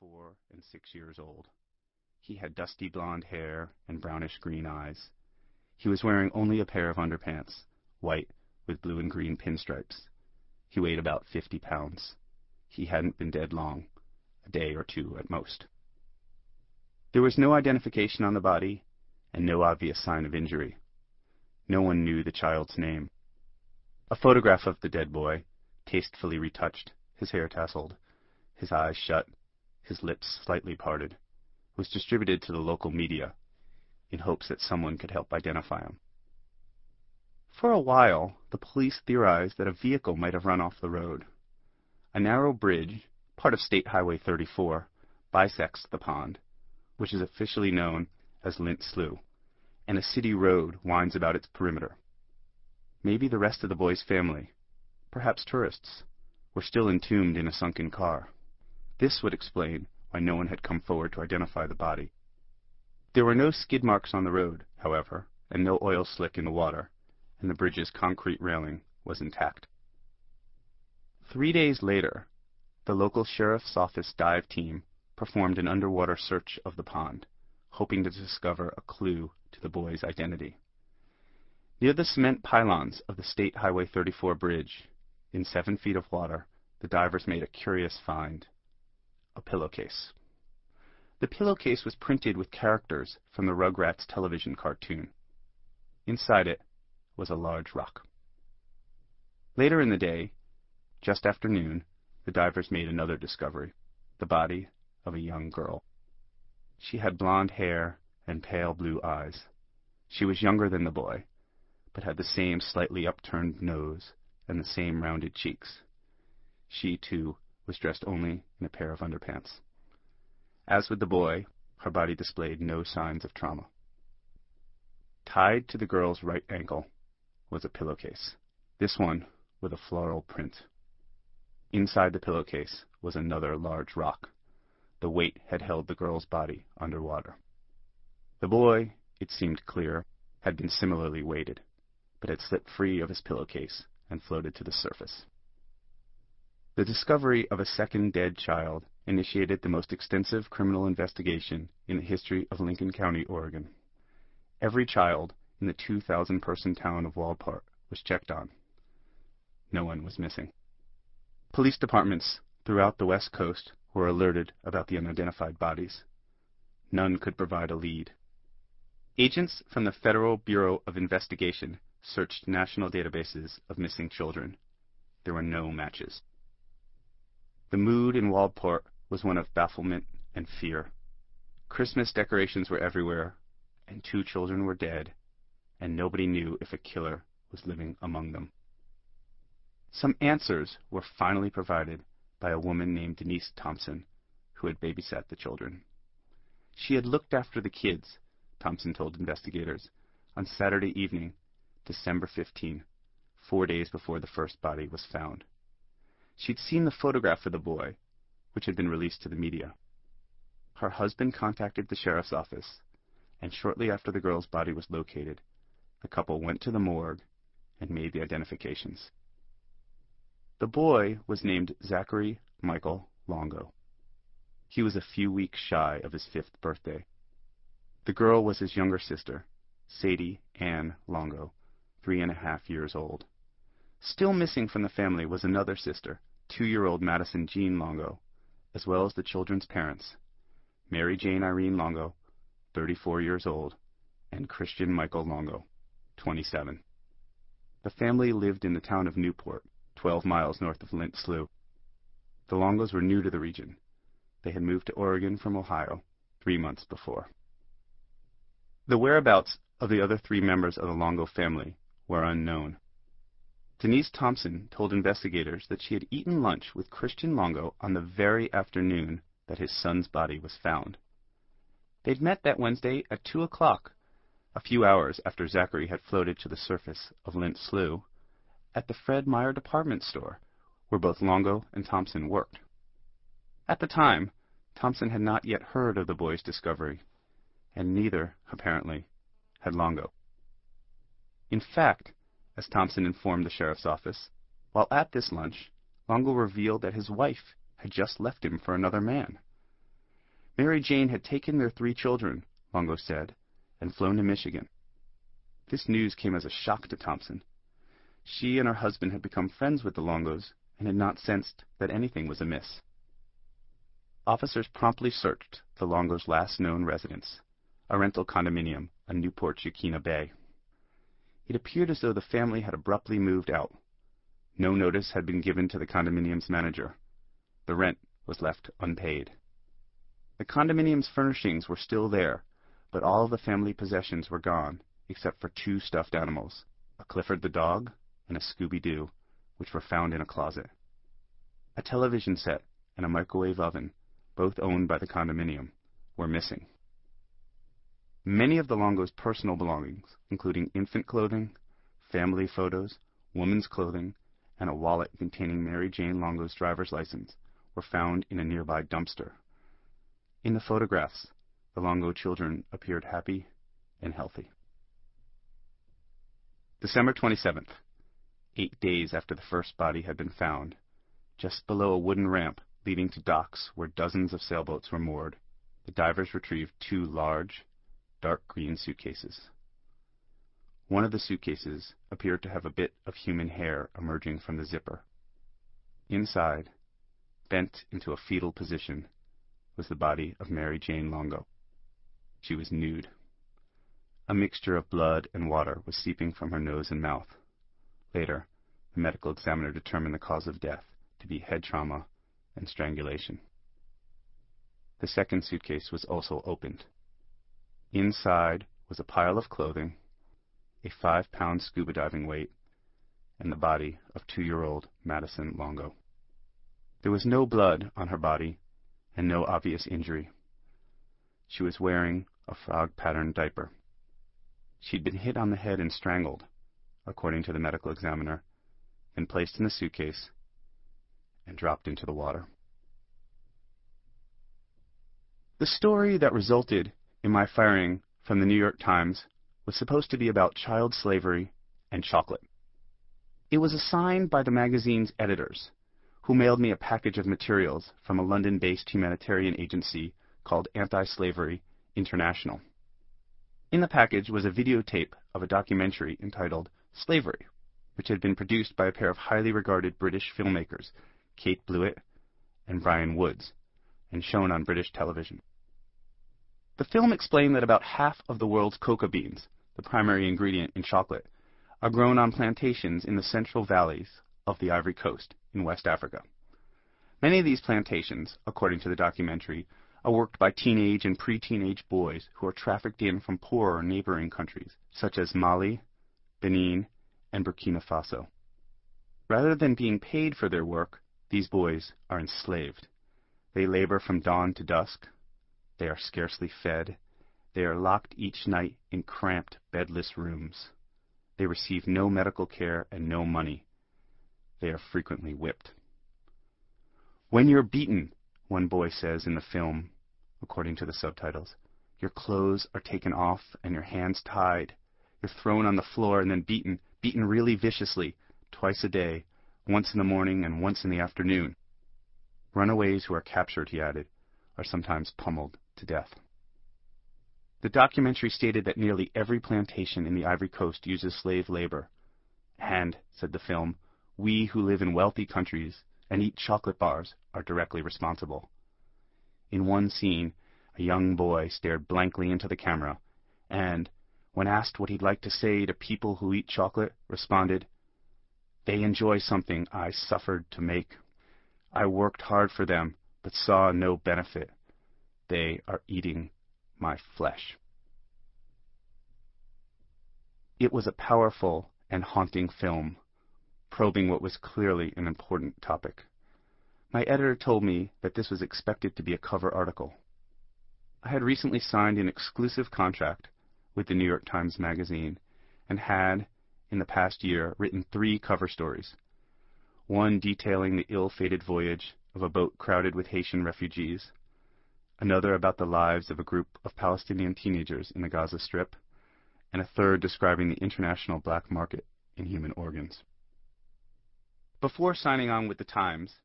four and six years old. He had dusty blond hair and brownish green eyes. He was wearing only a pair of underpants, white with blue and green pinstripes. He weighed about fifty pounds. He hadn't been dead long, a day or two at most. There was no identification on the body and no obvious sign of injury. No one knew the child's name. A photograph of the dead boy, tastefully retouched, his hair tousled, his eyes shut, his lips slightly parted, was distributed to the local media in hopes that someone could help identify him. For a while, the police theorized that a vehicle might have run off the road. A narrow bridge, part of State Highway 34, bisects the pond, which is officially known as Lint Slough, and a city road winds about its perimeter. Maybe the rest of the boy's family, perhaps tourists, were still entombed in a sunken car. This would explain why no one had come forward to identify the body. There were no skid marks on the road, however, and no oil slick in the water, and the bridge's concrete railing was intact. Three days later, the local sheriff's office dive team performed an underwater search of the pond, hoping to discover a clue to the boy's identity. Near the cement pylons of the State Highway 34 bridge, in seven feet of water, the divers made a curious find a pillowcase. The pillowcase was printed with characters from the Rugrats television cartoon. Inside it was a large rock. Later in the day, just after noon, the divers made another discovery the body of a young girl. She had blond hair and pale blue eyes. She was younger than the boy, but had the same slightly upturned nose and the same rounded cheeks. She, too, was dressed only in a pair of underpants. As with the boy, her body displayed no signs of trauma. Tied to the girl's right ankle was a pillowcase, this one with a floral print. Inside the pillowcase was another large rock. The weight had held the girl's body under water. The boy, it seemed clear, had been similarly weighted, but had slipped free of his pillowcase and floated to the surface. The discovery of a second dead child initiated the most extensive criminal investigation in the history of Lincoln County, Oregon. Every child in the 2,000 person town of Waldport was checked on. No one was missing. Police departments throughout the West Coast were alerted about the unidentified bodies. None could provide a lead. Agents from the Federal Bureau of Investigation searched national databases of missing children. There were no matches. The mood in Waldport was one of bafflement and fear. Christmas decorations were everywhere, and two children were dead, and nobody knew if a killer was living among them. Some answers were finally provided by a woman named Denise Thompson, who had babysat the children. She had looked after the kids, Thompson told investigators, on Saturday evening, December 15, four days before the first body was found. She'd seen the photograph of the boy, which had been released to the media. Her husband contacted the sheriff's office, and shortly after the girl's body was located, the couple went to the morgue and made the identifications. The boy was named Zachary Michael Longo. He was a few weeks shy of his fifth birthday. The girl was his younger sister, Sadie Ann Longo, three and a half years old. Still missing from the family was another sister, two-year-old Madison Jean Longo, as well as the children's parents, Mary Jane Irene Longo, 34 years old, and Christian Michael Longo, 27. The family lived in the town of Newport, 12 miles north of Lint Slough. The Longos were new to the region. They had moved to Oregon from Ohio three months before. The whereabouts of the other three members of the Longo family were unknown. Denise Thompson told investigators that she had eaten lunch with Christian Longo on the very afternoon that his son's body was found. They'd met that Wednesday at two o'clock, a few hours after Zachary had floated to the surface of Lint Slough, at the Fred Meyer department store, where both Longo and Thompson worked. At the time, Thompson had not yet heard of the boy's discovery, and neither, apparently, had Longo. In fact, as Thompson informed the sheriff's office. While at this lunch, Longo revealed that his wife had just left him for another man. Mary Jane had taken their three children, Longo said, and flown to Michigan. This news came as a shock to Thompson. She and her husband had become friends with the Longos and had not sensed that anything was amiss. Officers promptly searched the Longos' last known residence, a rental condominium on Newport Yaquina Bay. It appeared as though the family had abruptly moved out. No notice had been given to the condominium's manager. The rent was left unpaid. The condominium's furnishings were still there, but all the family possessions were gone, except for two stuffed animals, a Clifford the dog and a Scooby-Doo, which were found in a closet. A television set and a microwave oven, both owned by the condominium, were missing. Many of the Longo's personal belongings, including infant clothing, family photos, women's clothing, and a wallet containing Mary Jane Longo's driver's license, were found in a nearby dumpster. In the photographs, the Longo children appeared happy and healthy. December 27th, eight days after the first body had been found, just below a wooden ramp leading to docks where dozens of sailboats were moored, the divers retrieved two large, dark green suitcases. One of the suitcases appeared to have a bit of human hair emerging from the zipper. Inside, bent into a fetal position, was the body of Mary Jane Longo. She was nude. A mixture of blood and water was seeping from her nose and mouth. Later, the medical examiner determined the cause of death to be head trauma and strangulation. The second suitcase was also opened. Inside was a pile of clothing, a five pound scuba diving weight, and the body of two year old Madison Longo. There was no blood on her body and no obvious injury. She was wearing a frog patterned diaper. She'd been hit on the head and strangled, according to the medical examiner, then placed in a suitcase and dropped into the water. The story that resulted in my firing from the New York Times was supposed to be about child slavery and chocolate. It was assigned by the magazine's editors, who mailed me a package of materials from a London based humanitarian agency called Anti Slavery International. In the package was a videotape of a documentary entitled Slavery, which had been produced by a pair of highly regarded British filmmakers, Kate Blewett and Brian Woods, and shown on British television. The film explained that about half of the world's cocoa beans, the primary ingredient in chocolate, are grown on plantations in the central valleys of the Ivory Coast in West Africa. Many of these plantations, according to the documentary, are worked by teenage and pre-teenage boys who are trafficked in from poorer neighboring countries, such as Mali, Benin, and Burkina Faso. Rather than being paid for their work, these boys are enslaved. They labor from dawn to dusk, they are scarcely fed. They are locked each night in cramped, bedless rooms. They receive no medical care and no money. They are frequently whipped. When you're beaten, one boy says in the film, according to the subtitles, your clothes are taken off and your hands tied. You're thrown on the floor and then beaten, beaten really viciously, twice a day, once in the morning and once in the afternoon. Runaways who are captured, he added, are sometimes pummeled to death. The documentary stated that nearly every plantation in the Ivory Coast uses slave labor. And, said the film, we who live in wealthy countries and eat chocolate bars are directly responsible. In one scene, a young boy stared blankly into the camera and, when asked what he'd like to say to people who eat chocolate, responded, They enjoy something I suffered to make. I worked hard for them, but saw no benefit. They are eating my flesh. It was a powerful and haunting film, probing what was clearly an important topic. My editor told me that this was expected to be a cover article. I had recently signed an exclusive contract with the New York Times Magazine and had, in the past year, written three cover stories. One detailing the ill-fated voyage of a boat crowded with Haitian refugees, another about the lives of a group of Palestinian teenagers in the Gaza Strip, and a third describing the international black market in human organs. Before signing on with the Times,